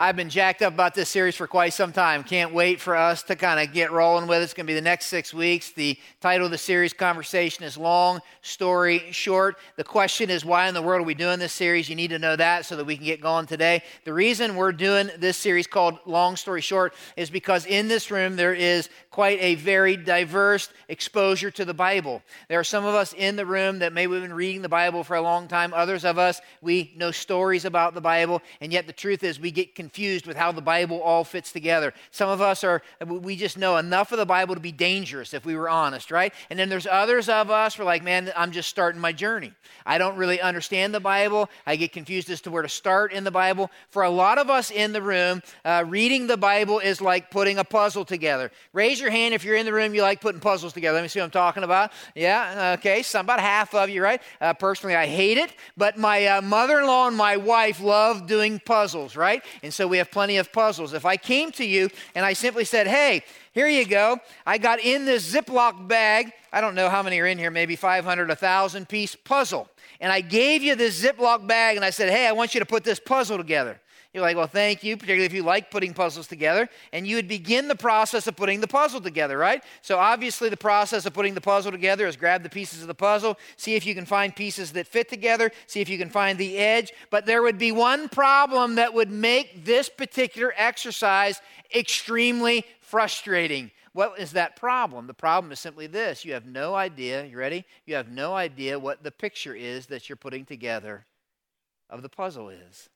I've been jacked up about this series for quite some time. Can't wait for us to kind of get rolling with it. It's going to be the next six weeks. The title of the series, Conversation, is Long Story Short. The question is, why in the world are we doing this series? You need to know that so that we can get going today. The reason we're doing this series called Long Story Short is because in this room there is quite a very diverse exposure to the Bible. There are some of us in the room that maybe we've been reading the Bible for a long time. Others of us, we know stories about the Bible. And yet the truth is, we get confused with how the Bible all fits together. Some of us are, we just know enough of the Bible to be dangerous if we were honest, right? And then there's others of us, we're like, man, I'm just starting my journey. I don't really understand the Bible. I get confused as to where to start in the Bible. For a lot of us in the room, uh, reading the Bible is like putting a puzzle together. Raise your hand if you're in the room, you like putting puzzles together. Let me see what I'm talking about. Yeah, okay, so about half of you, right? Uh, personally, I hate it, but my uh, mother in law and my wife love doing puzzles, right? And so we have plenty of puzzles. If I came to you and I simply said, hey, here you go. I got in this Ziploc bag. I don't know how many are in here, maybe 500, 1,000 piece puzzle. And I gave you this Ziploc bag and I said, hey, I want you to put this puzzle together. You're like, well, thank you, particularly if you like putting puzzles together. And you would begin the process of putting the puzzle together, right? So, obviously, the process of putting the puzzle together is grab the pieces of the puzzle, see if you can find pieces that fit together, see if you can find the edge. But there would be one problem that would make this particular exercise extremely frustrating. What is that problem? The problem is simply this you have no idea, you ready? You have no idea what the picture is that you're putting together of the puzzle is.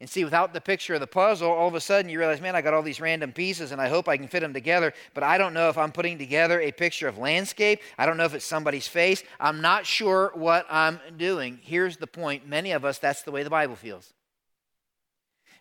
And see, without the picture of the puzzle, all of a sudden you realize, man, I got all these random pieces and I hope I can fit them together, but I don't know if I'm putting together a picture of landscape. I don't know if it's somebody's face. I'm not sure what I'm doing. Here's the point many of us, that's the way the Bible feels.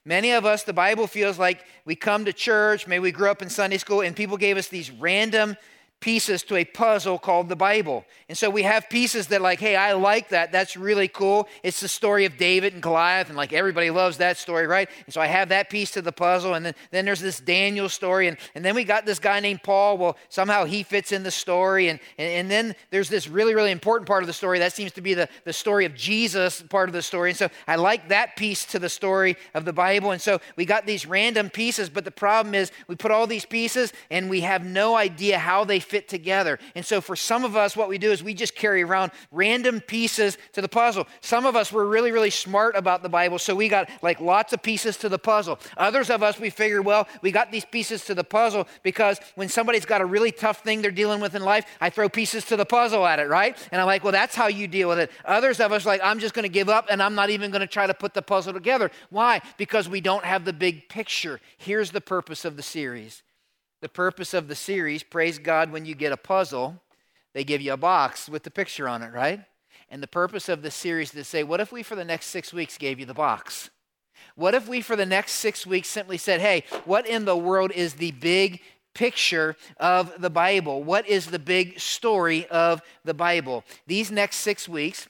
Many of us, the Bible feels like we come to church, maybe we grew up in Sunday school, and people gave us these random pieces to a puzzle called the Bible. And so we have pieces that, like, hey, I like that. That's really cool. It's the story of David and Goliath, and like everybody loves that story, right? And so I have that piece to the puzzle. And then, then there's this Daniel story. And, and then we got this guy named Paul. Well, somehow he fits in the story. And, and, and then there's this really, really important part of the story. That seems to be the, the story of Jesus part of the story. And so I like that piece to the story of the Bible. And so we got these random pieces, but the problem is we put all these pieces and we have no idea how they fit together. And so for some of us, what we do is we just carry around random pieces to the puzzle. Some of us, were really, really smart about the Bible, so we got like lots of pieces to the puzzle. Others of us, we figured, well, we got these pieces to the puzzle because when somebody's got a really tough thing they're dealing with in life, I throw pieces to the puzzle at it, right? And I'm like, well, that's how you deal with it. Others of us, like, I'm just going to give up and I'm not even going to try to put the puzzle together. Why? Because we don't have the big picture. Here's the purpose of the series the purpose of the series, praise God, when you get a puzzle, they give you a box with the picture on it, right? And the purpose of the series is to say, what if we for the next six weeks gave you the box? What if we for the next six weeks simply said, hey, what in the world is the big picture of the Bible? What is the big story of the Bible? These next six weeks,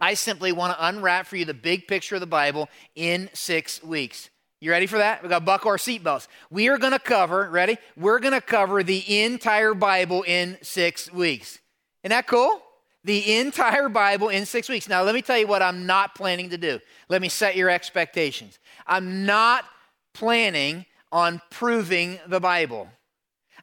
I simply want to unwrap for you the big picture of the Bible in six weeks. You ready for that? We got buckle our seatbelts. We are going to cover, ready? We're going to cover the entire Bible in six weeks. Isn't that cool? The entire Bible in six weeks. Now, let me tell you what I'm not planning to do. Let me set your expectations. I'm not planning on proving the Bible.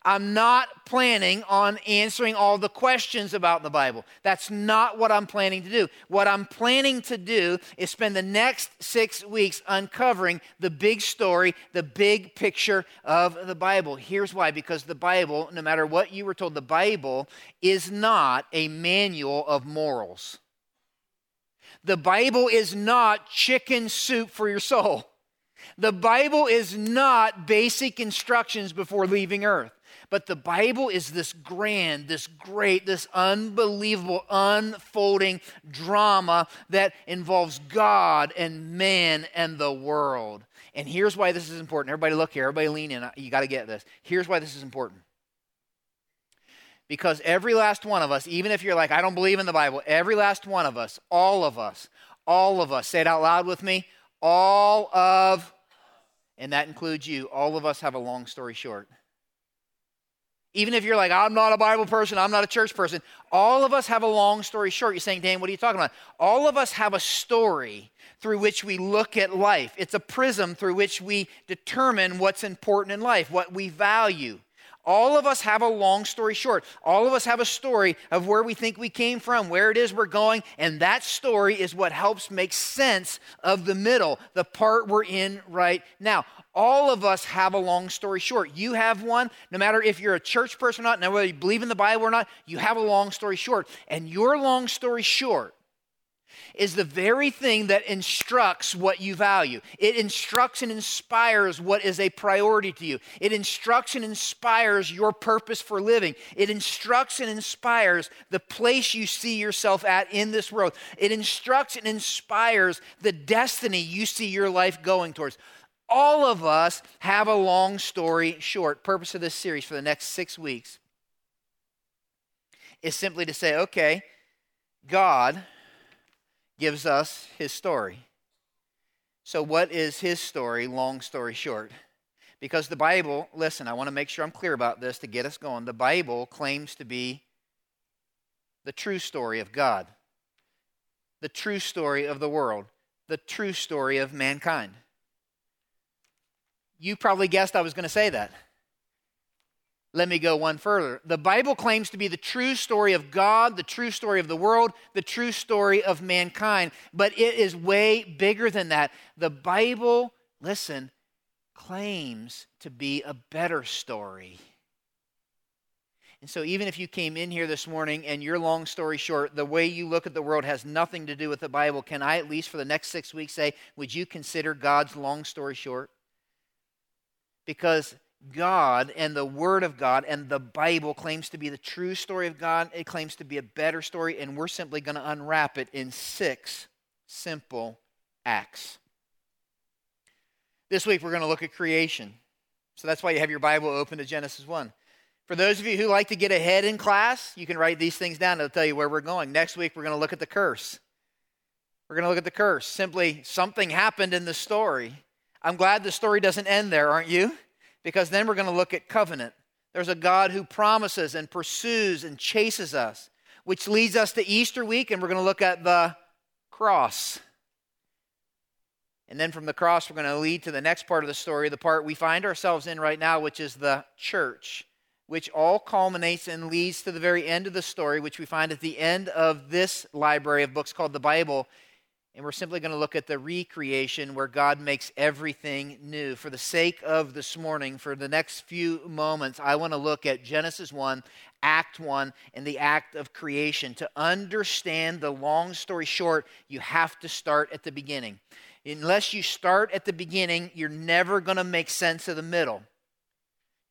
I'm not planning on answering all the questions about the Bible. That's not what I'm planning to do. What I'm planning to do is spend the next six weeks uncovering the big story, the big picture of the Bible. Here's why because the Bible, no matter what you were told, the Bible is not a manual of morals. The Bible is not chicken soup for your soul. The Bible is not basic instructions before leaving earth. But the Bible is this grand, this great, this unbelievable, unfolding drama that involves God and man and the world. And here's why this is important. Everybody, look here. Everybody, lean in. You got to get this. Here's why this is important. Because every last one of us, even if you're like, I don't believe in the Bible, every last one of us, all of us, all of us, say it out loud with me, all of, and that includes you, all of us have a long story short. Even if you're like, I'm not a Bible person, I'm not a church person, all of us have a long story short. You're saying, Dan, what are you talking about? All of us have a story through which we look at life. It's a prism through which we determine what's important in life, what we value. All of us have a long story short. All of us have a story of where we think we came from, where it is we're going, and that story is what helps make sense of the middle, the part we're in right now. All of us have a long story short. You have one, no matter if you're a church person or not, no matter whether you believe in the Bible or not, you have a long story short. And your long story short is the very thing that instructs what you value. It instructs and inspires what is a priority to you. It instructs and inspires your purpose for living. It instructs and inspires the place you see yourself at in this world. It instructs and inspires the destiny you see your life going towards. All of us have a long story short. Purpose of this series for the next six weeks is simply to say, okay, God gives us his story. So, what is his story, long story short? Because the Bible, listen, I want to make sure I'm clear about this to get us going. The Bible claims to be the true story of God, the true story of the world, the true story of mankind. You probably guessed I was going to say that. Let me go one further. The Bible claims to be the true story of God, the true story of the world, the true story of mankind, but it is way bigger than that. The Bible, listen, claims to be a better story. And so, even if you came in here this morning and your long story short, the way you look at the world has nothing to do with the Bible, can I at least for the next six weeks say, would you consider God's long story short? Because God and the Word of God and the Bible claims to be the true story of God. It claims to be a better story, and we're simply going to unwrap it in six simple acts. This week, we're going to look at creation. So that's why you have your Bible open to Genesis 1. For those of you who like to get ahead in class, you can write these things down. It'll tell you where we're going. Next week, we're going to look at the curse. We're going to look at the curse. Simply, something happened in the story. I'm glad the story doesn't end there, aren't you? because then we're going to look at covenant. There's a God who promises and pursues and chases us, which leads us to Easter week, and we're going to look at the cross. And then from the cross, we're going to lead to the next part of the story, the part we find ourselves in right now, which is the church, which all culminates and leads to the very end of the story, which we find at the end of this library of books called the Bible. And we're simply going to look at the recreation where God makes everything new. For the sake of this morning, for the next few moments, I want to look at Genesis 1, Act 1, and the act of creation. To understand the long story short, you have to start at the beginning. Unless you start at the beginning, you're never going to make sense of the middle.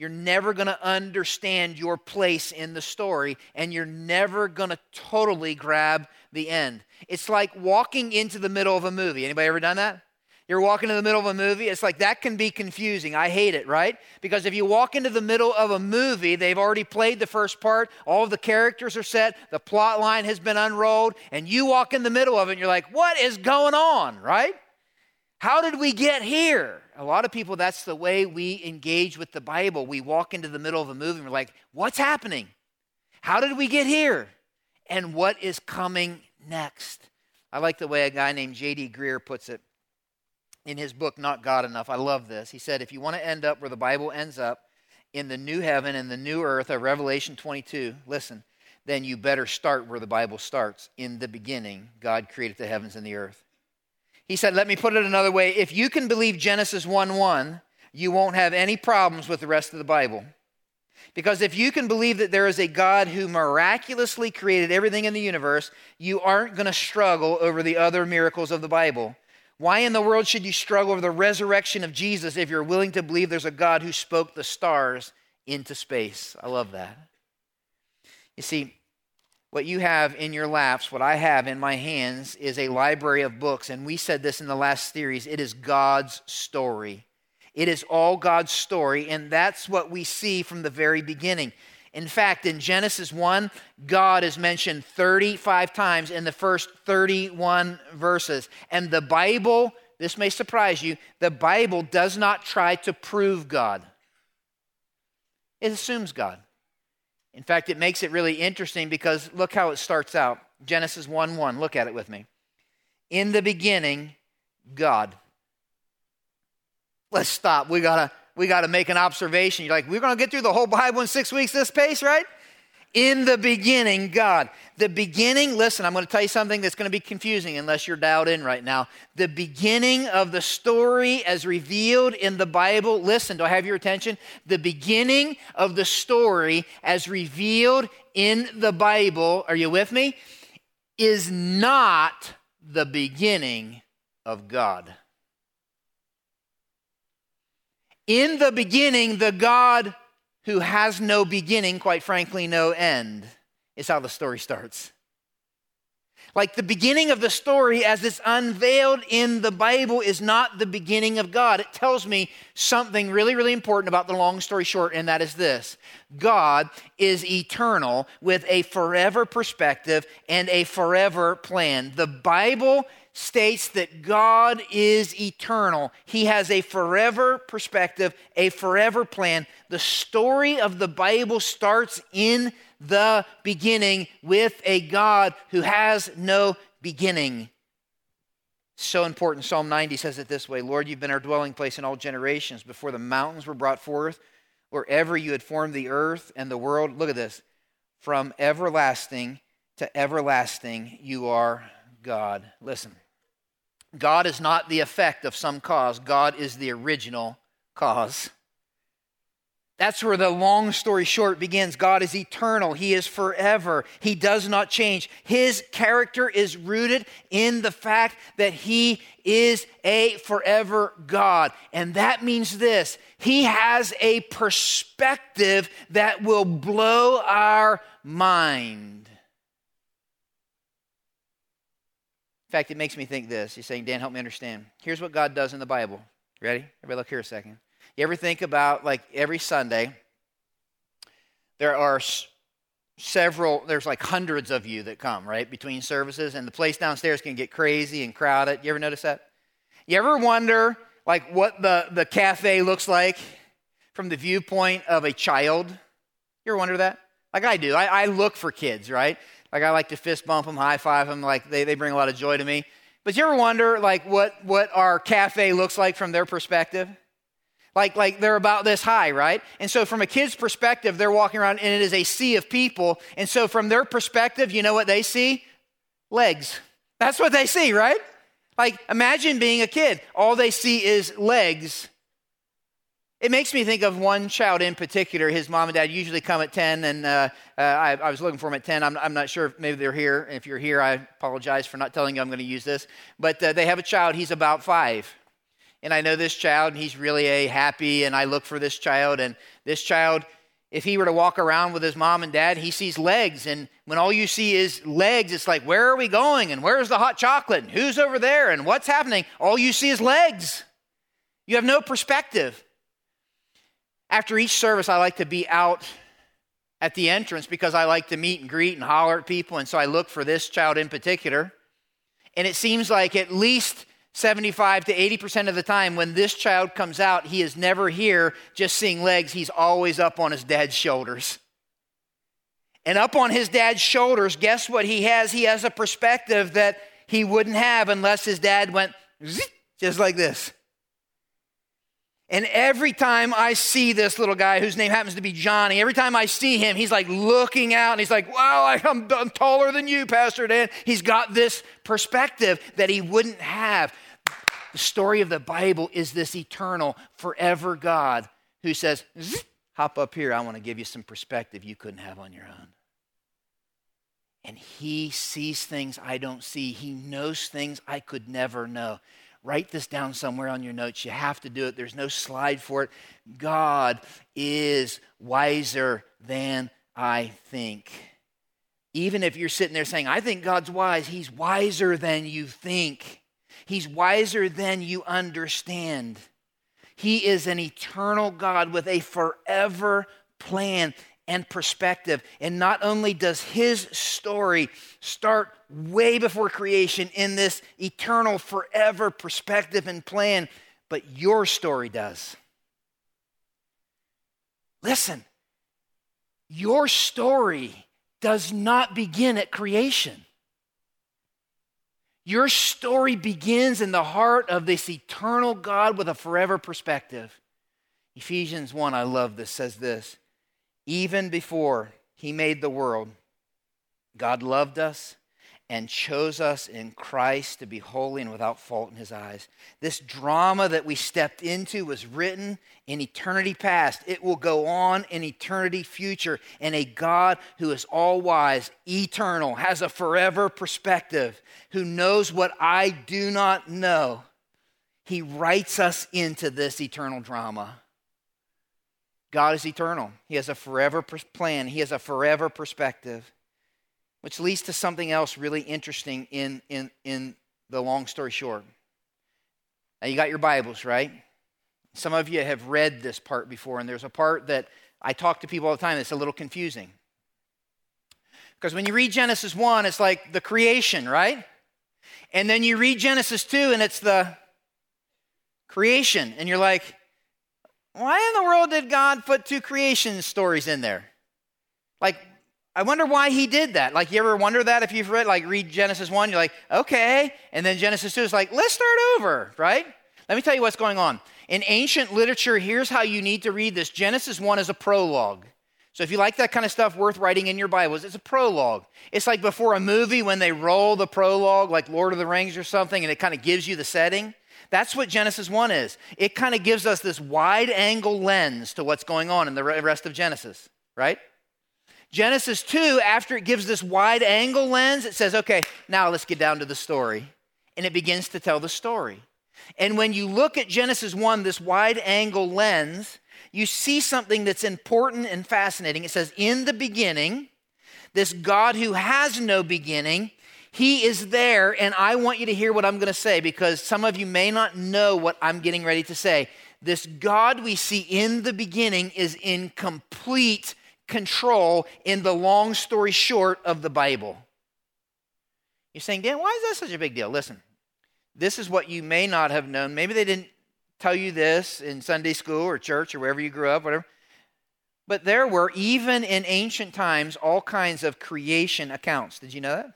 You're never going to understand your place in the story, and you're never going to totally grab the end. It's like walking into the middle of a movie. Anybody ever done that? You're walking in the middle of a movie. It's like that can be confusing. I hate it, right? Because if you walk into the middle of a movie, they've already played the first part, all of the characters are set, the plot line has been unrolled, and you walk in the middle of it and you're like, what is going on, right? How did we get here? A lot of people, that's the way we engage with the Bible. We walk into the middle of a movie and we're like, what's happening? How did we get here? And what is coming next? I like the way a guy named J.D. Greear puts it in his book, Not God Enough. I love this. He said, if you want to end up where the Bible ends up, in the new heaven and the new earth of Revelation 22, listen, then you better start where the Bible starts. In the beginning, God created the heavens and the earth. He said, let me put it another way. If you can believe Genesis 1 1, you won't have any problems with the rest of the Bible. Because if you can believe that there is a God who miraculously created everything in the universe, you aren't going to struggle over the other miracles of the Bible. Why in the world should you struggle over the resurrection of Jesus if you're willing to believe there's a God who spoke the stars into space? I love that. You see, what you have in your laps, what I have in my hands, is a library of books. And we said this in the last series it is God's story. It is all God's story, and that's what we see from the very beginning. In fact, in Genesis 1, God is mentioned 35 times in the first 31 verses. And the Bible, this may surprise you, the Bible does not try to prove God, it assumes God. In fact, it makes it really interesting because look how it starts out. Genesis 1 1. Look at it with me. In the beginning, God. Let's stop. We gotta we gotta make an observation. You're like, we're gonna get through the whole Bible in six weeks this pace, right? In the beginning, God. The beginning, listen, I'm going to tell you something that's going to be confusing unless you're dialed in right now. The beginning of the story as revealed in the Bible, listen, do I have your attention? The beginning of the story as revealed in the Bible, are you with me? Is not the beginning of God. In the beginning, the God who has no beginning, quite frankly, no end, is how the story starts. Like the beginning of the story, as it's unveiled in the Bible, is not the beginning of God. It tells me something really, really important about the long story short, and that is this God is eternal with a forever perspective and a forever plan. The Bible states that God is eternal. He has a forever perspective, a forever plan. The story of the Bible starts in the beginning with a God who has no beginning. So important. Psalm 90 says it this way Lord, you've been our dwelling place in all generations. Before the mountains were brought forth, wherever you had formed the earth and the world. Look at this. From everlasting to everlasting, you are God. Listen. God is not the effect of some cause, God is the original cause. That's where the long story short begins. God is eternal. He is forever. He does not change. His character is rooted in the fact that He is a forever God. And that means this He has a perspective that will blow our mind. Fact, it makes me think this. He's saying, Dan, help me understand. Here's what God does in the Bible. Ready? Everybody, look here a second. You ever think about, like, every Sunday, there are several, there's like hundreds of you that come, right, between services, and the place downstairs can get crazy and crowded. You ever notice that? You ever wonder, like, what the, the cafe looks like from the viewpoint of a child? You ever wonder that? Like I do. I, I look for kids, right? Like I like to fist bump them, high five them. Like they, they bring a lot of joy to me. But you ever wonder like what, what our cafe looks like from their perspective? Like, like they're about this high, right? And so from a kid's perspective, they're walking around and it is a sea of people. And so from their perspective, you know what they see? Legs. That's what they see, right? Like imagine being a kid. All they see is legs it makes me think of one child in particular. His mom and dad usually come at 10, and uh, uh, I, I, was looking for them at 10. I'm, I'm, not sure if maybe they're here. If you're here, I apologize for not telling you I'm going to use this. But uh, they have a child, he's about five. And I know this child, and he's really a happy, and I look for this child. And this child, if he were to walk around with his mom and dad, he sees legs. And when all you see is legs, it's like, where are we going? And where's the hot chocolate? And who's over there? And what's happening? All you see is legs. You have no perspective. After each service, I like to be out at the entrance because I like to meet and greet and holler at people. And so I look for this child in particular. And it seems like at least 75 to 80% of the time when this child comes out, he is never here just seeing legs. He's always up on his dad's shoulders. And up on his dad's shoulders, guess what he has? He has a perspective that he wouldn't have unless his dad went just like this. And every time I see this little guy whose name happens to be Johnny, every time I see him, he's like looking out and he's like, wow, I'm, I'm taller than you, Pastor Dan. He's got this perspective that he wouldn't have. The story of the Bible is this eternal, forever God who says, hop up here. I want to give you some perspective you couldn't have on your own. And he sees things I don't see, he knows things I could never know. Write this down somewhere on your notes. You have to do it. There's no slide for it. God is wiser than I think. Even if you're sitting there saying, I think God's wise, He's wiser than you think. He's wiser than you understand. He is an eternal God with a forever plan and perspective. And not only does his story start way before creation in this eternal, forever perspective and plan, but your story does. Listen, your story does not begin at creation. Your story begins in the heart of this eternal God with a forever perspective. Ephesians 1, I love this, says this Even before he made the world, God loved us and chose us in Christ to be holy and without fault in his eyes. This drama that we stepped into was written in eternity past. It will go on in eternity future. And a God who is all wise, eternal, has a forever perspective, who knows what I do not know, he writes us into this eternal drama. God is eternal. He has a forever plan. He has a forever perspective. Which leads to something else really interesting in, in, in the long story short. Now, you got your Bibles, right? Some of you have read this part before, and there's a part that I talk to people all the time that's a little confusing. Because when you read Genesis 1, it's like the creation, right? And then you read Genesis 2, and it's the creation. And you're like, why in the world did God put two creation stories in there? Like, I wonder why he did that. Like, you ever wonder that if you've read, like, read Genesis 1, you're like, okay. And then Genesis 2 is like, let's start over, right? Let me tell you what's going on. In ancient literature, here's how you need to read this Genesis 1 is a prologue. So if you like that kind of stuff worth writing in your Bibles, it's a prologue. It's like before a movie when they roll the prologue, like Lord of the Rings or something, and it kind of gives you the setting. That's what Genesis 1 is. It kind of gives us this wide angle lens to what's going on in the rest of Genesis, right? Genesis 2, after it gives this wide angle lens, it says, okay, now let's get down to the story. And it begins to tell the story. And when you look at Genesis 1, this wide angle lens, you see something that's important and fascinating. It says, In the beginning, this God who has no beginning, he is there. And I want you to hear what I'm going to say because some of you may not know what I'm getting ready to say. This God we see in the beginning is in complete control in the long story short of the Bible. You're saying, Dan, why is that such a big deal? Listen, this is what you may not have known. Maybe they didn't tell you this in Sunday school or church or wherever you grew up, whatever. But there were, even in ancient times, all kinds of creation accounts. Did you know that?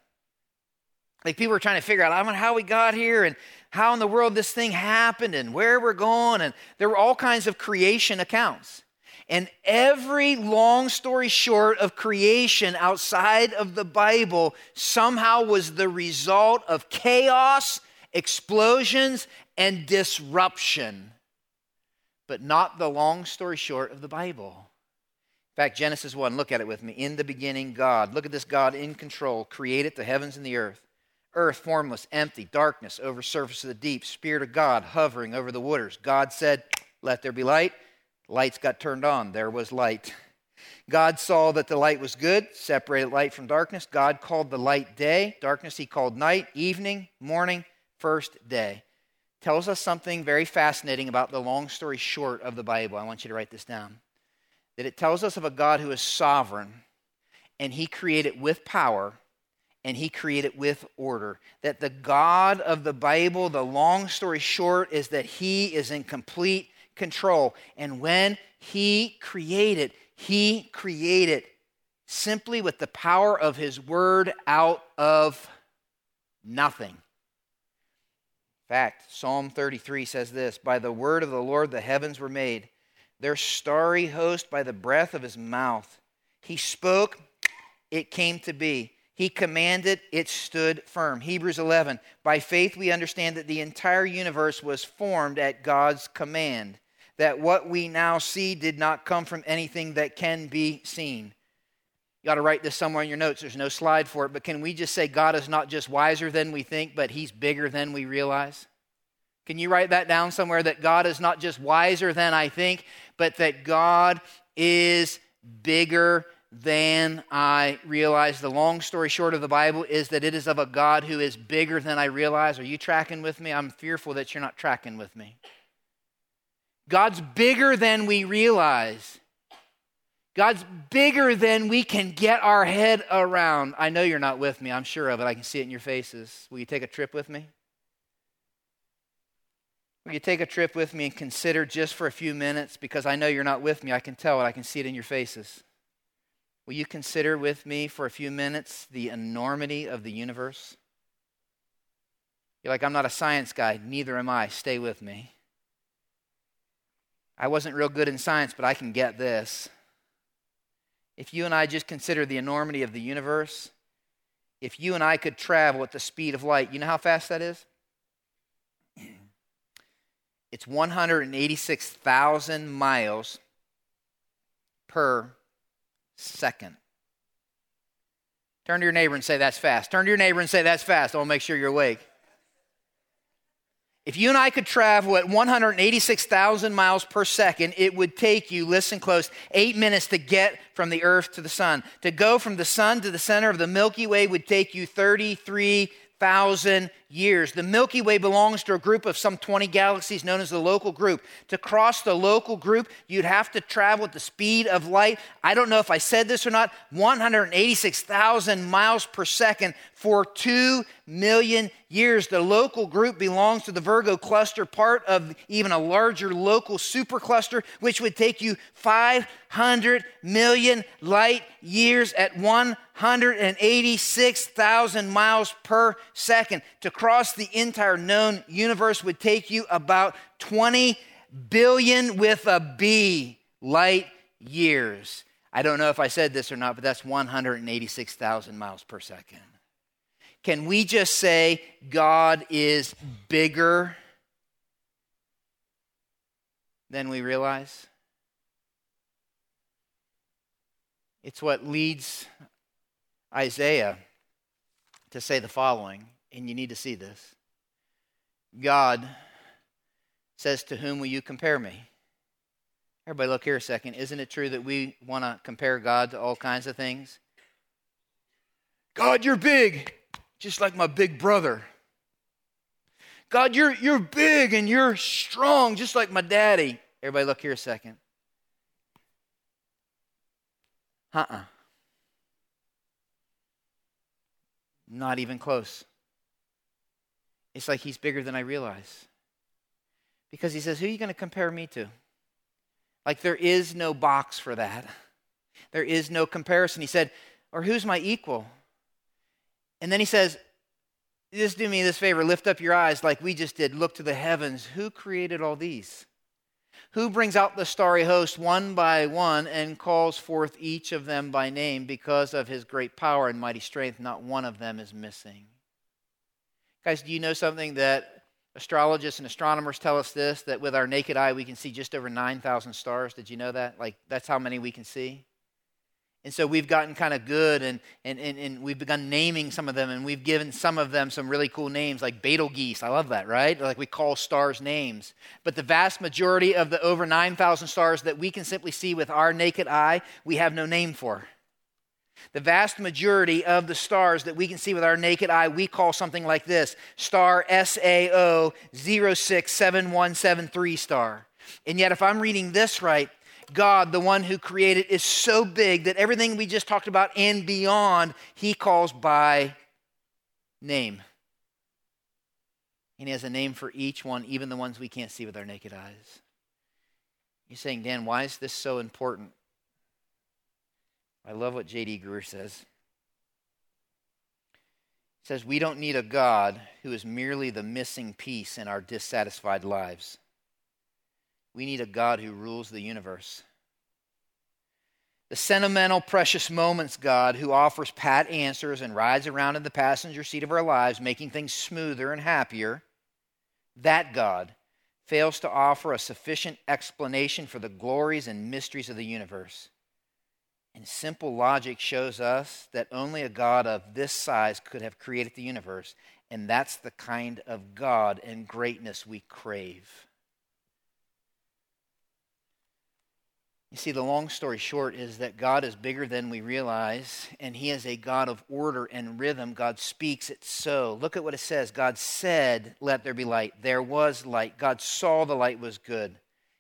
Like people were trying to figure out, I mean, how we got here and how in the world this thing happened and where we're going. And there were all kinds of creation accounts. And every long story short of creation outside of the Bible somehow was the result of chaos, explosions, and disruption. But not the long story short of the Bible. In fact, Genesis 1, look at it with me. In the beginning, God. Look at this God in control, created the heavens and the earth. Earth formless, empty, darkness over surface of the deep, Spirit of God hovering over the waters. God said, Let there be light Lights got turned on. There was light. God saw that the light was good, separated light from darkness. God called the light day, darkness he called night, evening, morning, first day. Tells us something very fascinating about the long story short of the Bible. I want you to write this down. That it tells us of a God who is sovereign and he created with power and he created with order. That the God of the Bible, the long story short, is that he is in complete control. And when He created, He created simply with the power of His Word out of nothing. In fact, Psalm 33 says this By the word of the Lord the heavens were made, their starry host by the breath of His mouth. He spoke, it came to be. He commanded, it stood firm. Hebrews 11. By faith, we understand that the entire universe was formed at God's command that what we now see did not come from anything that can be seen. You got to write this somewhere in your notes. There's no slide for it, but can we just say God is not just wiser than we think, but He's bigger than we realize? Can you write that down somewhere that God is not just wiser than I think, but that God is bigger than I realize? The long story short of the Bible is that it is of a God who is bigger than I realize. Are you tracking with me? I'm fearful that you're not tracking with me. God's bigger than we realize. God's bigger than we can get our head around. I know you're not with me. I'm sure of it. I can see it in your faces. Will you take a trip with me? Will you take a trip with me and consider just for a few minutes? Because I know you're not with me. I can tell it. I can see it in your faces. Will you consider with me for a few minutes the enormity of the universe? You're like, I'm not a science guy. Neither am I. Stay with me. I wasn't real good in science, but I can get this. If you and I just consider the enormity of the universe, if you and I could travel at the speed of light, you know how fast that is? It's 186,000 miles per second. Turn to your neighbor and say, That's fast. Turn to your neighbor and say, That's fast. I want to make sure you're awake. If you and I could travel at 186,000 miles per second, it would take you, listen close, eight minutes to get from the earth to the sun. To go from the sun to the center of the Milky Way would take you 33 thousand years. The Milky Way belongs to a group of some 20 galaxies known as the local group. To cross the local group, you'd have to travel at the speed of light. I don't know if I said this or not 186,000 miles per second for 2 million years. The local group belongs to the Virgo cluster, part of even a larger local supercluster, which would take you 500 million light years at 186,000 miles per second. To cross the entire known universe would take you about 20 billion with a B light years. I don't know if I said this or not, but that's 186,000 miles per second. Can we just say God is bigger than we realize? It's what leads Isaiah to say the following, and you need to see this. God says, To whom will you compare me? Everybody, look here a second. Isn't it true that we want to compare God to all kinds of things? God, you're big just like my big brother. God, you're, you're big and you're strong, just like my daddy. Everybody, look here a second. Uh uh-uh. uh Not even close. It's like he's bigger than I realize. Because he says, Who are you going to compare me to? Like there is no box for that. There is no comparison. He said, Or who's my equal? And then he says, just do me this favor, lift up your eyes like we just did. Look to the heavens. Who created all these? Who brings out the starry host one by one and calls forth each of them by name because of his great power and mighty strength? Not one of them is missing. Guys, do you know something that astrologists and astronomers tell us this that with our naked eye we can see just over 9,000 stars? Did you know that? Like, that's how many we can see? And so we've gotten kind of good and, and, and, and, we've begun naming some of them and we've given some of them some really cool names like Betelgeuse. I love that, right? Like we call stars names. But the vast majority of the over 9,000 stars that we can simply see with our naked eye, we have no name for. The vast majority of the stars that we can see with our naked eye, we call something like this star SAO 067173 star. And yet, if I'm reading this right, God, the one who created, is so big that everything we just talked about and beyond, he calls by name. And he has a name for each one, even the ones we can't see with our naked eyes. You're saying, Dan, why is this so important? I love what J.D. Greear says. He says, We don't need a God who is merely the missing piece in our dissatisfied lives. We need a God who rules the universe. The sentimental, precious moments God who offers pat answers and rides around in the passenger seat of our lives, making things smoother and happier, that God fails to offer a sufficient explanation for the glories and mysteries of the universe. And simple logic shows us that only a God of this size could have created the universe, and that's the kind of God and greatness we crave. You see, the long story short is that God is bigger than we realize, and He is a God of order and rhythm. God speaks it so. Look at what it says God said, Let there be light. There was light. God saw the light was good.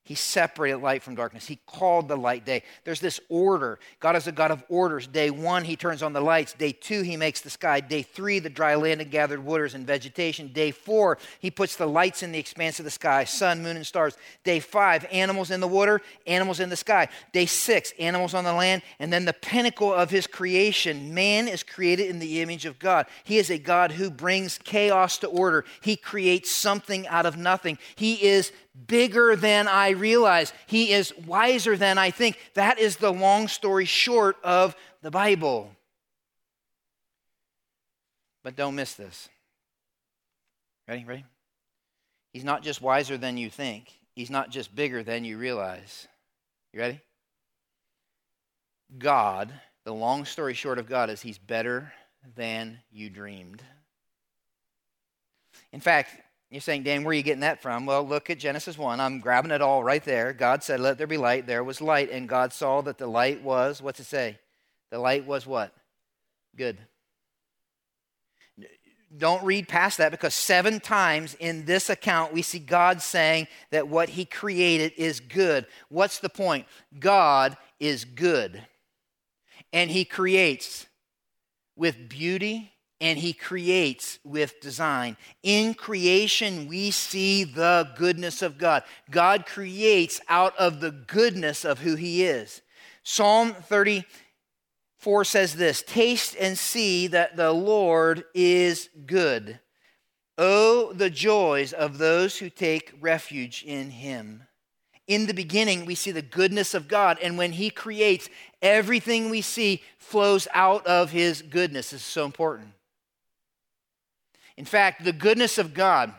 He separated light from darkness. He called the light day. There's this order. God is a God of orders. Day one, He turns on the lights. Day two, He makes the sky. Day three, the dry land and gathered waters and vegetation. Day four, He puts the lights in the expanse of the sky sun, moon, and stars. Day five, animals in the water, animals in the sky. Day six, animals on the land. And then the pinnacle of His creation man is created in the image of God. He is a God who brings chaos to order, He creates something out of nothing. He is bigger than I realize. He is wiser than I think. That is the long story short of the Bible. But don't miss this. Ready? Ready? He's not just wiser than you think, he's not just bigger than you realize. You ready? God, the long story short of God is he's better than you dreamed. In fact, you're saying, Dan, where are you getting that from? Well, look at Genesis 1. I'm grabbing it all right there. God said, Let there be light. There was light, and God saw that the light was, what's it say? The light was what? Good. Don't read past that because seven times in this account we see God saying that what he created is good. What's the point? God is good. And he creates with beauty and he creates with design. In creation, we see the goodness of God. God creates out of the goodness of who he is. Psalm 34 says this Taste and see that the Lord is good. Oh, the joys of those who take refuge in him. In the beginning, we see the goodness of God, and when He creates, everything we see flows out of His goodness. This is so important. In fact, the goodness of God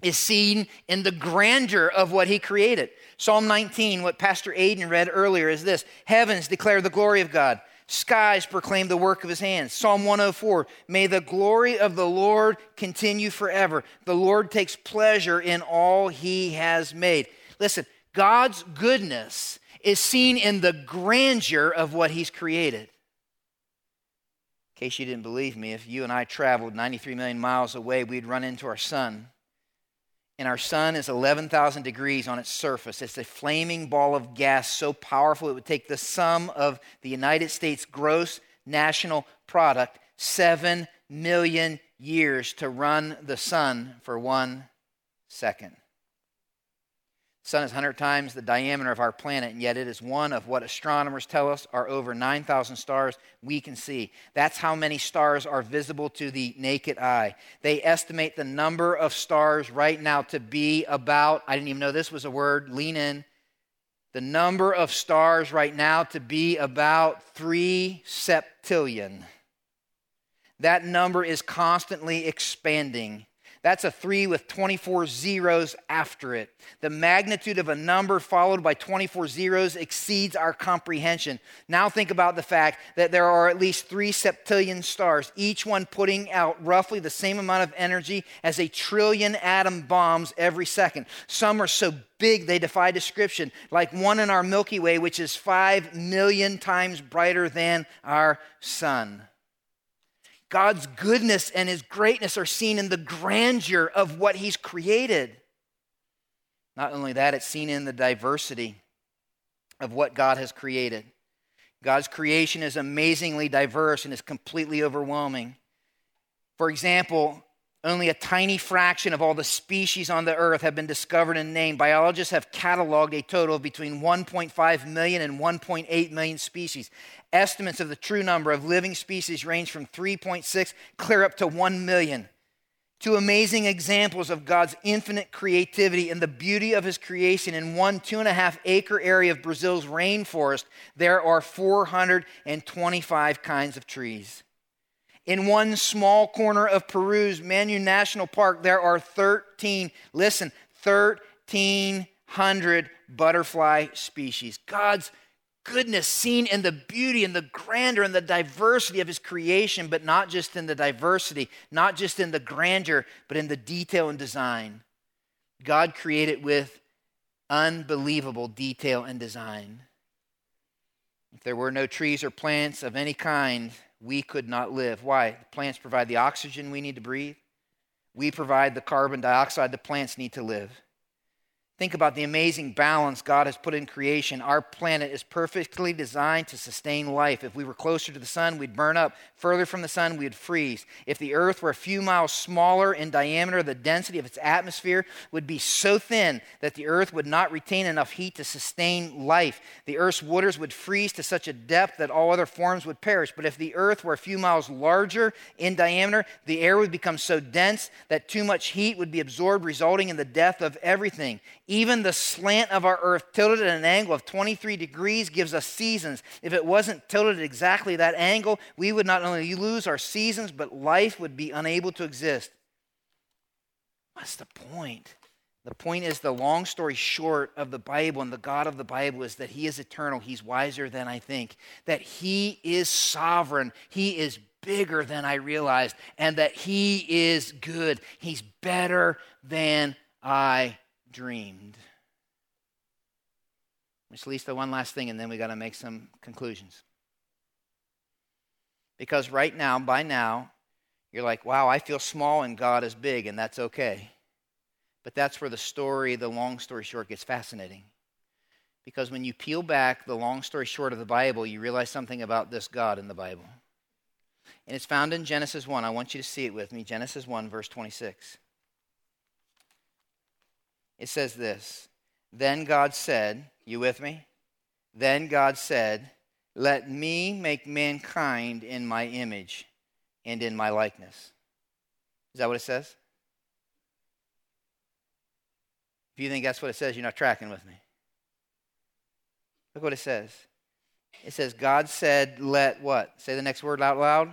is seen in the grandeur of what he created. Psalm 19, what Pastor Aiden read earlier, is this Heavens declare the glory of God, skies proclaim the work of his hands. Psalm 104, may the glory of the Lord continue forever. The Lord takes pleasure in all he has made. Listen, God's goodness is seen in the grandeur of what he's created case you didn't believe me, if you and I traveled 93 million miles away, we'd run into our sun. And our sun is 11,000 degrees on its surface. It's a flaming ball of gas so powerful it would take the sum of the United States gross national product 7 million years to run the sun for one second. Sun is 100 times the diameter of our planet, and yet it is one of what astronomers tell us are over 9,000 stars we can see. That's how many stars are visible to the naked eye. They estimate the number of stars right now to be about, I didn't even know this was a word, lean in. The number of stars right now to be about 3 septillion. That number is constantly expanding. That's a three with 24 zeros after it. The magnitude of a number followed by 24 zeros exceeds our comprehension. Now think about the fact that there are at least three septillion stars, each one putting out roughly the same amount of energy as a trillion atom bombs every second. Some are so big they defy description, like one in our Milky Way, which is five million times brighter than our sun. God's goodness and his greatness are seen in the grandeur of what he's created. Not only that, it's seen in the diversity of what God has created. God's creation is amazingly diverse and is completely overwhelming. For example, only a tiny fraction of all the species on the earth have been discovered and named. Biologists have cataloged a total of between 1.5 million and 1.8 million species. Estimates of the true number of living species range from 3.6 clear up to 1 million. Two amazing examples of God's infinite creativity and the beauty of his creation in one two and a half acre area of Brazil's rainforest, there are 425 kinds of trees. In one small corner of Peru's Manu National Park, there are 13, listen, 1,300 butterfly species. God's goodness seen in the beauty and the grandeur and the diversity of his creation, but not just in the diversity, not just in the grandeur, but in the detail and design. God created with unbelievable detail and design. If there were no trees or plants of any kind, we could not live. Why? The plants provide the oxygen we need to breathe. We provide the carbon dioxide the plants need to live. Think about the amazing balance God has put in creation. Our planet is perfectly designed to sustain life. If we were closer to the sun, we'd burn up. Further from the sun, we'd freeze. If the earth were a few miles smaller in diameter, the density of its atmosphere would be so thin that the earth would not retain enough heat to sustain life. The earth's waters would freeze to such a depth that all other forms would perish. But if the earth were a few miles larger in diameter, the air would become so dense that too much heat would be absorbed, resulting in the death of everything. Even the slant of our earth, tilted at an angle of 23 degrees, gives us seasons. If it wasn't tilted at exactly that angle, we would not only lose our seasons, but life would be unable to exist. What's the point? The point is the long story short of the Bible and the God of the Bible is that He is eternal. He's wiser than I think. That He is sovereign. He is bigger than I realized. And that He is good. He's better than I dreamed. Which leads to one last thing, and then we got to make some conclusions. Because right now, by now, you're like, wow, I feel small and God is big, and that's okay. But that's where the story, the long story short, gets fascinating. Because when you peel back the long story short of the Bible, you realize something about this God in the Bible. And it's found in Genesis 1. I want you to see it with me. Genesis 1, verse 26 it says this Then God said, You with me? Then God said, Let me make mankind in my image and in my likeness. Is that what it says? If you think that's what it says, you're not tracking with me. Look what it says. It says, God said, Let what? Say the next word out loud.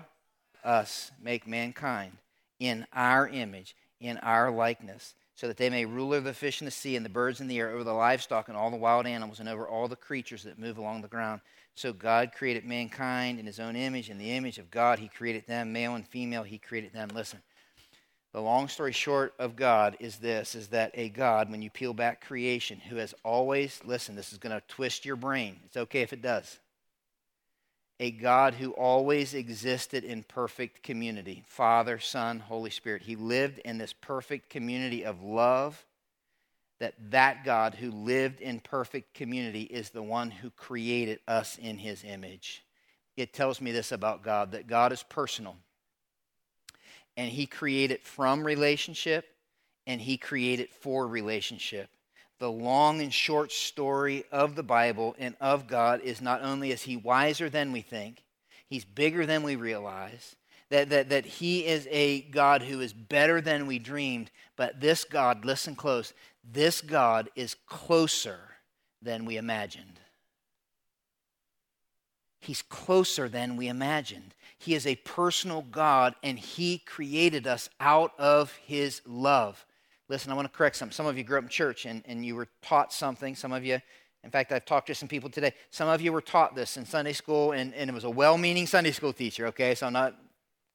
Us make mankind in our image, in our likeness so that they may rule over the fish in the sea and the birds in the air, over the livestock and all the wild animals, and over all the creatures that move along the ground. So God created mankind in his own image. In the image of God, he created them, male and female, he created them. Listen, the long story short of God is this is that a God, when you peel back creation, who has always, listen, this is going to twist your brain. It's okay if it does a God who always existed in perfect community Father, Son, Holy Spirit. He lived in this perfect community of love. That that God who lived in perfect community is the one who created us in his image. It tells me this about God that God is personal. And he created from relationship and he created for relationship the long and short story of the Bible and of God is not only is he wiser than we think, he's bigger than we realize, that, that, that he is a God who is better than we dreamed, but this God, listen close, this God is closer than we imagined. He's closer than we imagined. He is a personal God, and He created us out of His love. Listen, I want to correct something. Some of you grew up in church and, and you were taught something. Some of you, in fact, I've talked to some people today. Some of you were taught this in Sunday school, and, and it was a well meaning Sunday school teacher, okay? So I'm not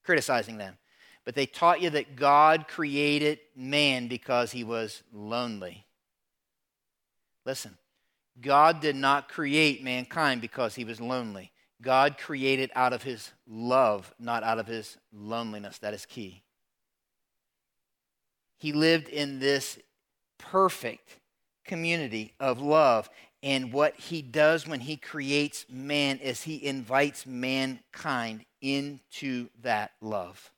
criticizing them. But they taught you that God created man because he was lonely. Listen, God did not create mankind because he was lonely. God created out of his love, not out of his loneliness. That is key. He lived in this perfect community of love. And what he does when he creates man is he invites mankind into that love.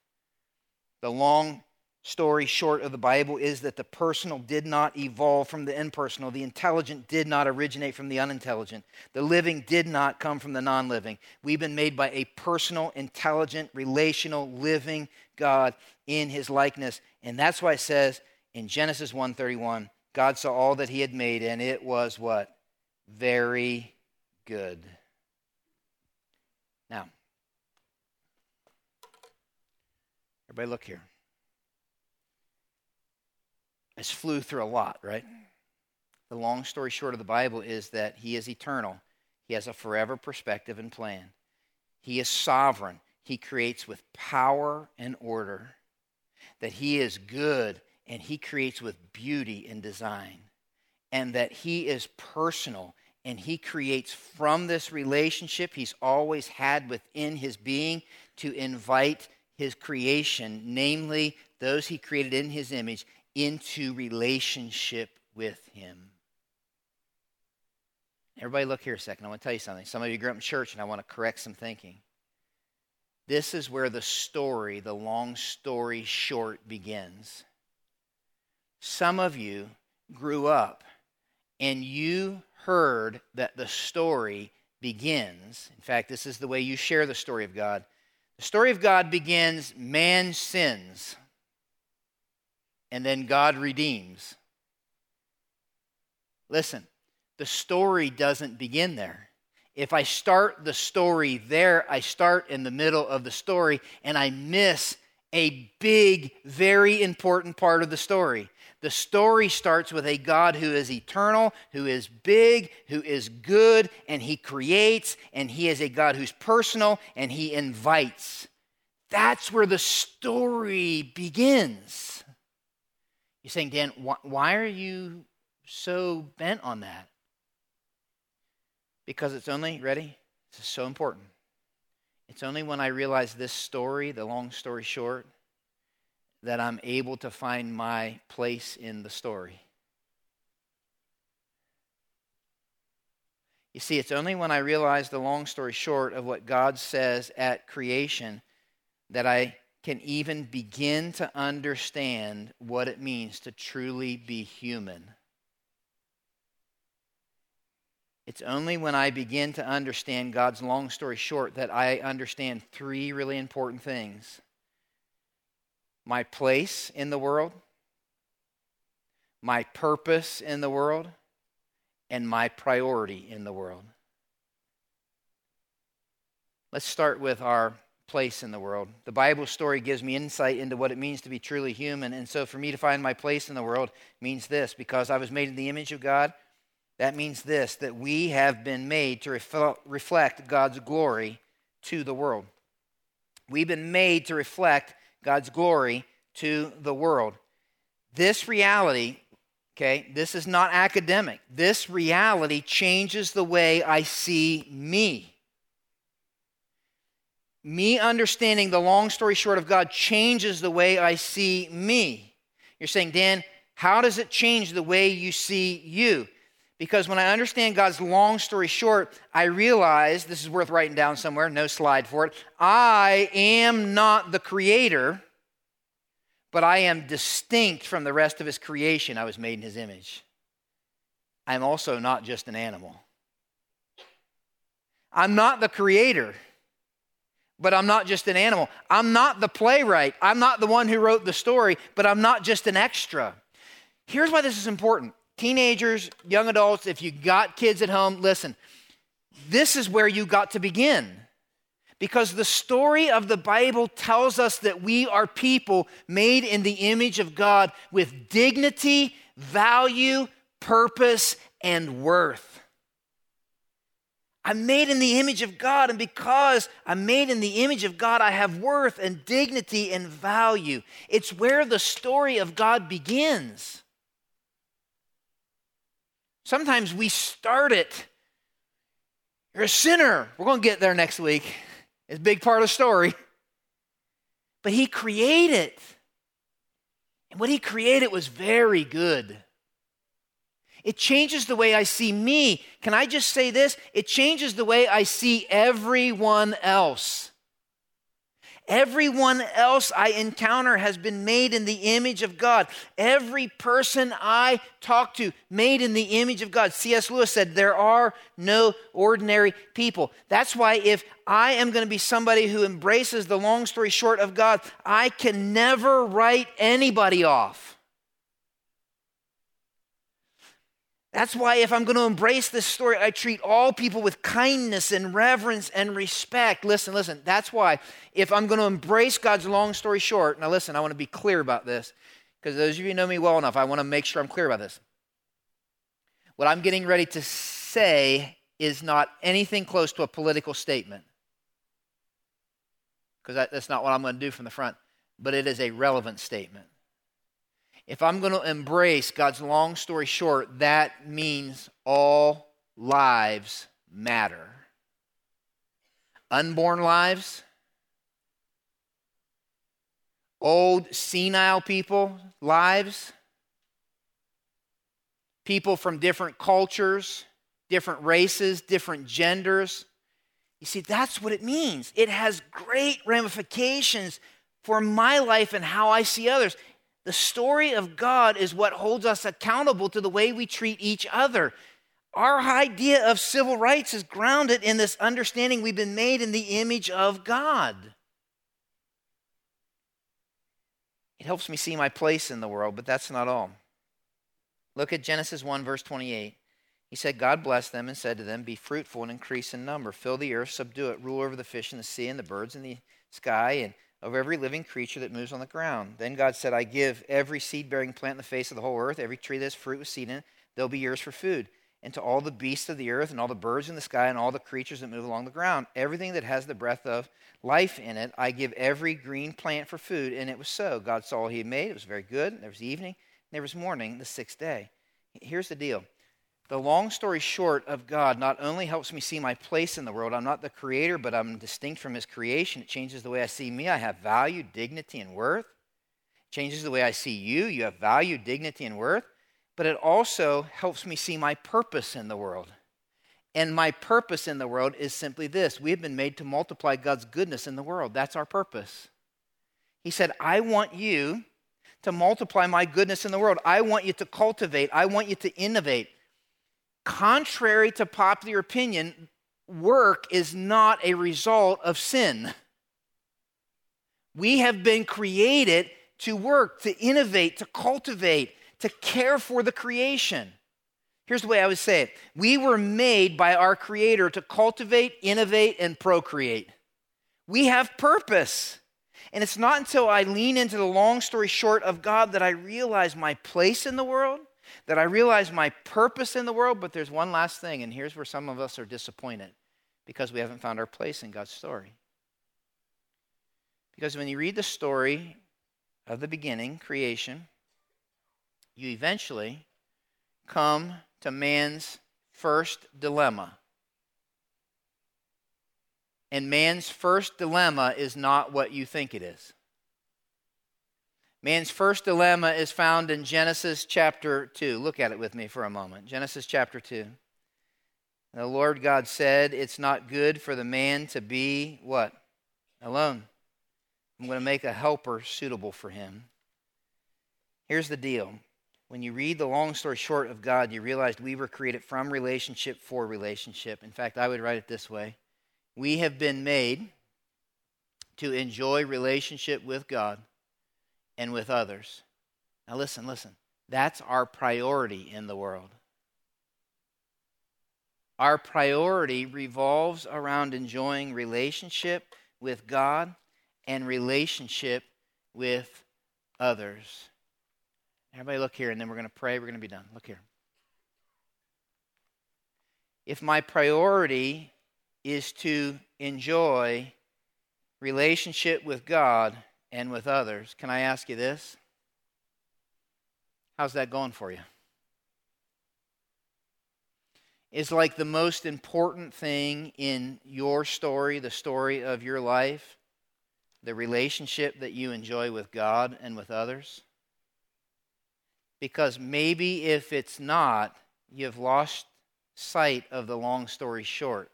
The long story short of the Bible is that the personal did not evolve from the impersonal. The intelligent did not originate from the unintelligent. The living did not come from the non living. We've been made by a personal, intelligent, relational, living God in his likeness. And that's why it says in Genesis 1:31, God saw all that he had made and it was what? Very good. Now, everybody look here. I just flew through a lot, right? The long story short of the Bible is that he is eternal. He has a forever perspective and plan. He is sovereign. He creates with power and order that He is good and He creates with beauty and design, and that He is personal and He creates from this relationship He's always had within His being to invite His creation, namely those He created in His image, into relationship with Him. Everybody, look here a second. I want to tell you something. Some of you grew up in church, and I want to correct some thinking. This is where the story, the long story short, begins. Some of you grew up and you heard that the story begins. In fact, this is the way you share the story of God. The story of God begins man sins, and then God redeems. Listen, the story doesn't begin there. If I start the story there, I start in the middle of the story and I miss a big, very important part of the story. The story starts with a God who is eternal, who is big, who is good, and he creates, and he is a God who's personal, and he invites. That's where the story begins. You're saying, Dan, why are you so bent on that? Because it's only, ready? This is so important. It's only when I realize this story, the long story short, that I'm able to find my place in the story. You see, it's only when I realize the long story short of what God says at creation that I can even begin to understand what it means to truly be human. It's only when I begin to understand God's long story short that I understand three really important things my place in the world, my purpose in the world, and my priority in the world. Let's start with our place in the world. The Bible story gives me insight into what it means to be truly human. And so, for me to find my place in the world means this because I was made in the image of God. That means this that we have been made to reflect God's glory to the world. We've been made to reflect God's glory to the world. This reality, okay, this is not academic. This reality changes the way I see me. Me understanding the long story short of God changes the way I see me. You're saying, Dan, how does it change the way you see you? Because when I understand God's long story short, I realize this is worth writing down somewhere, no slide for it. I am not the creator, but I am distinct from the rest of his creation. I was made in his image. I'm also not just an animal. I'm not the creator, but I'm not just an animal. I'm not the playwright. I'm not the one who wrote the story, but I'm not just an extra. Here's why this is important teenagers, young adults, if you got kids at home, listen, this is where you got to begin. Because the story of the Bible tells us that we are people made in the image of God with dignity, value, purpose, and worth. I'm made in the image of God, and because I'm made in the image of God, I have worth and dignity and value. It's where the story of God begins. Sometimes we start it. You're a sinner. We're going to get there next week. It's a big part of the story. But he created. And what he created was very good. It changes the way I see me. Can I just say this? It changes the way I see everyone else. Everyone else I encounter has been made in the image of God. Every person I talk to, made in the image of God. C.S. Lewis said, There are no ordinary people. That's why if I am going to be somebody who embraces the long story short of God, I can never write anybody off. That's why, if I'm going to embrace this story, I treat all people with kindness and reverence and respect. Listen, listen. That's why, if I'm going to embrace God's long story short, now listen, I want to be clear about this because those of you who know me well enough, I want to make sure I'm clear about this. What I'm getting ready to say is not anything close to a political statement because that's not what I'm going to do from the front, but it is a relevant statement. If I'm going to embrace God's long story short, that means all lives matter. Unborn lives, old senile people lives, people from different cultures, different races, different genders. You see, that's what it means. It has great ramifications for my life and how I see others. The story of God is what holds us accountable to the way we treat each other. Our idea of civil rights is grounded in this understanding we've been made in the image of God. It helps me see my place in the world, but that's not all. Look at Genesis 1, verse 28. He said, God blessed them and said to them, Be fruitful and increase in number, fill the earth, subdue it, rule over the fish in the sea and the birds in the sky, and of every living creature that moves on the ground. Then God said, I give every seed bearing plant in the face of the whole earth, every tree that has fruit with seed in it, they'll be yours for food. And to all the beasts of the earth, and all the birds in the sky, and all the creatures that move along the ground, everything that has the breath of life in it, I give every green plant for food. And it was so. God saw all he had made. It was very good. There was evening, there was morning, the sixth day. Here's the deal the long story short of God not only helps me see my place in the world, I'm not the creator, but I'm distinct from his creation. It changes the way I see me. I have value, dignity, and worth. It changes the way I see you. You have value, dignity, and worth. But it also helps me see my purpose in the world. And my purpose in the world is simply this we have been made to multiply God's goodness in the world. That's our purpose. He said, I want you to multiply my goodness in the world. I want you to cultivate, I want you to innovate contrary to popular opinion, work is not a result of sin. We have been created to work, to innovate, to cultivate, to care for the creation. Here's the way I would say it we were made by our Creator to cultivate, innovate, and procreate. We have purpose. And it's not until I lean into the long story short of God that I realize my place in the world that I realize my purpose in the world, but there's one last thing, and here's where some of us are disappointed because we haven't found our place in God's story. Because when you read the story of the beginning, creation, you eventually come to man's first dilemma. And man's first dilemma is not what you think it is. Man's first dilemma is found in Genesis chapter 2. Look at it with me for a moment. Genesis chapter 2. The Lord God said, It's not good for the man to be what? Alone. I'm going to make a helper suitable for him. Here's the deal. When you read the long story short of God, you realize we were created from relationship for relationship. In fact, I would write it this way We have been made to enjoy relationship with God and with others. Now, listen, listen. That's our priority in the world. Our priority revolves around enjoying relationship with God and relationship with others. Everybody, look here, and then we're going to pray. We're going to be done. Look here. If my priority is to enjoy relationship with God and with others. Can I ask you this? How's that going for you? Is like the most important thing in your story, the story of your life, the relationship that you enjoy with God and with others? Because maybe if it's not, you've lost sight of the long story short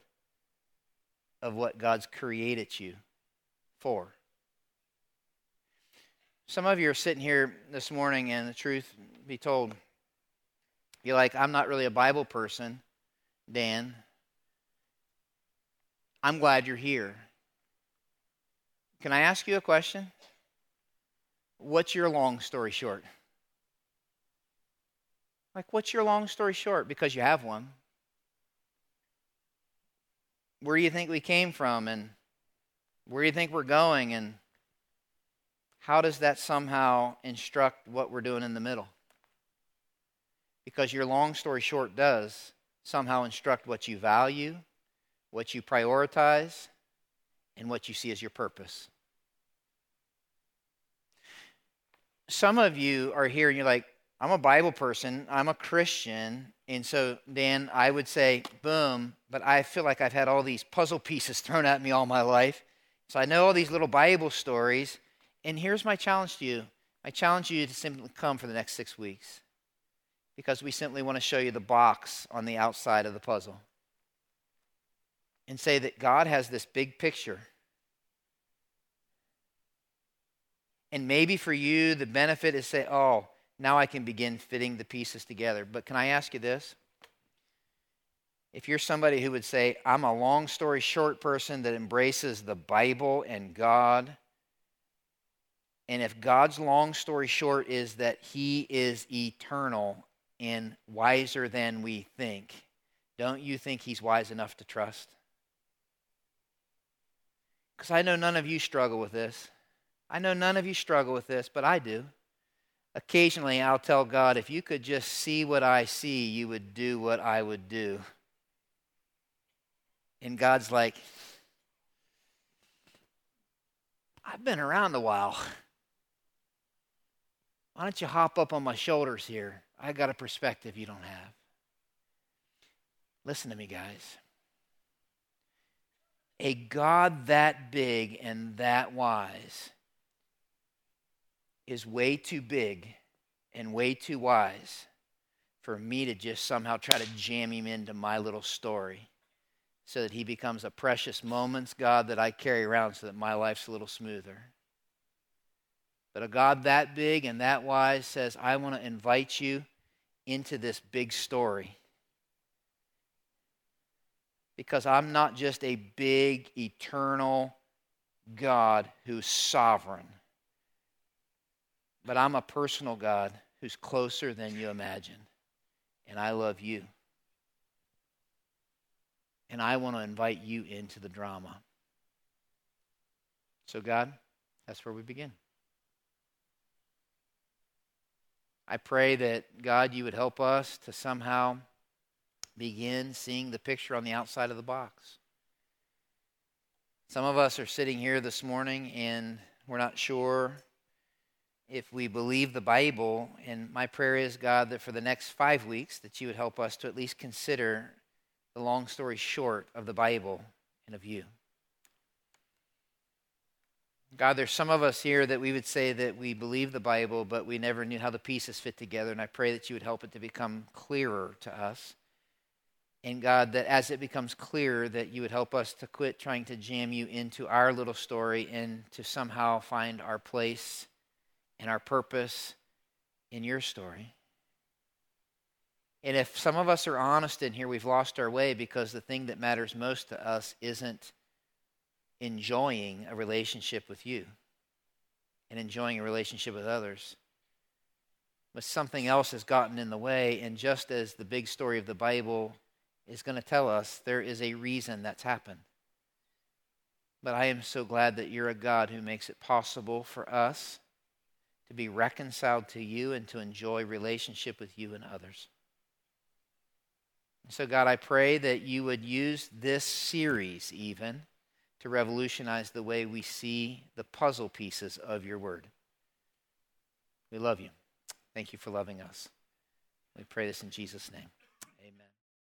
of what God's created you for. Some of you are sitting here this morning, and the truth be told, you're like, I'm not really a Bible person, Dan. I'm glad you're here. Can I ask you a question? What's your long story short? Like, what's your long story short? Because you have one. Where do you think we came from? And where do you think we're going? And how does that somehow instruct what we're doing in the middle? Because your long story short does somehow instruct what you value, what you prioritize, and what you see as your purpose. Some of you are here and you're like, I'm a Bible person, I'm a Christian, and so Dan, I would say, boom, but I feel like I've had all these puzzle pieces thrown at me all my life. So I know all these little Bible stories, and here's my challenge to you I challenge you to simply come for the next six weeks because we simply want to show you the box on the outside of the puzzle and say that God has this big picture. And maybe for you, the benefit is say, oh, now I can begin fitting the pieces together. But can I ask you this? If you're somebody who would say, I'm a long story short person that embraces the Bible and God, and if God's long story short is that He is eternal and wiser than we think, don't you think He's wise enough to trust? Because I know none of you struggle with this. I know none of you struggle with this, but I do. Occasionally, I'll tell God, if you could just see what I see, you would do what I would do. And God's like, I've been around a while. Why don't you hop up on my shoulders here? I got a perspective you don't have. Listen to me, guys. A God that big and that wise is way too big and way too wise for me to just somehow try to jam him into my little story so that he becomes a precious moments God that I carry around so that my life's a little smoother. But a God that big and that wise says, I want to invite you into this big story. Because I'm not just a big, eternal God who's sovereign, but I'm a personal God who's closer than you imagine. And I love you. And I want to invite you into the drama. So, God, that's where we begin. I pray that, God, you would help us to somehow begin seeing the picture on the outside of the box. Some of us are sitting here this morning and we're not sure if we believe the Bible. And my prayer is, God, that for the next five weeks, that you would help us to at least consider the long story short of the Bible and of you. God, there's some of us here that we would say that we believe the Bible, but we never knew how the pieces fit together. And I pray that you would help it to become clearer to us. And God, that as it becomes clearer, that you would help us to quit trying to jam you into our little story and to somehow find our place and our purpose in your story. And if some of us are honest in here, we've lost our way because the thing that matters most to us isn't enjoying a relationship with you and enjoying a relationship with others. But something else has gotten in the way, and just as the big story of the Bible is going to tell us, there is a reason that's happened. But I am so glad that you're a God who makes it possible for us to be reconciled to you and to enjoy relationship with you and others. So, God, I pray that you would use this series even to revolutionize the way we see the puzzle pieces of your word. We love you. Thank you for loving us. We pray this in Jesus' name.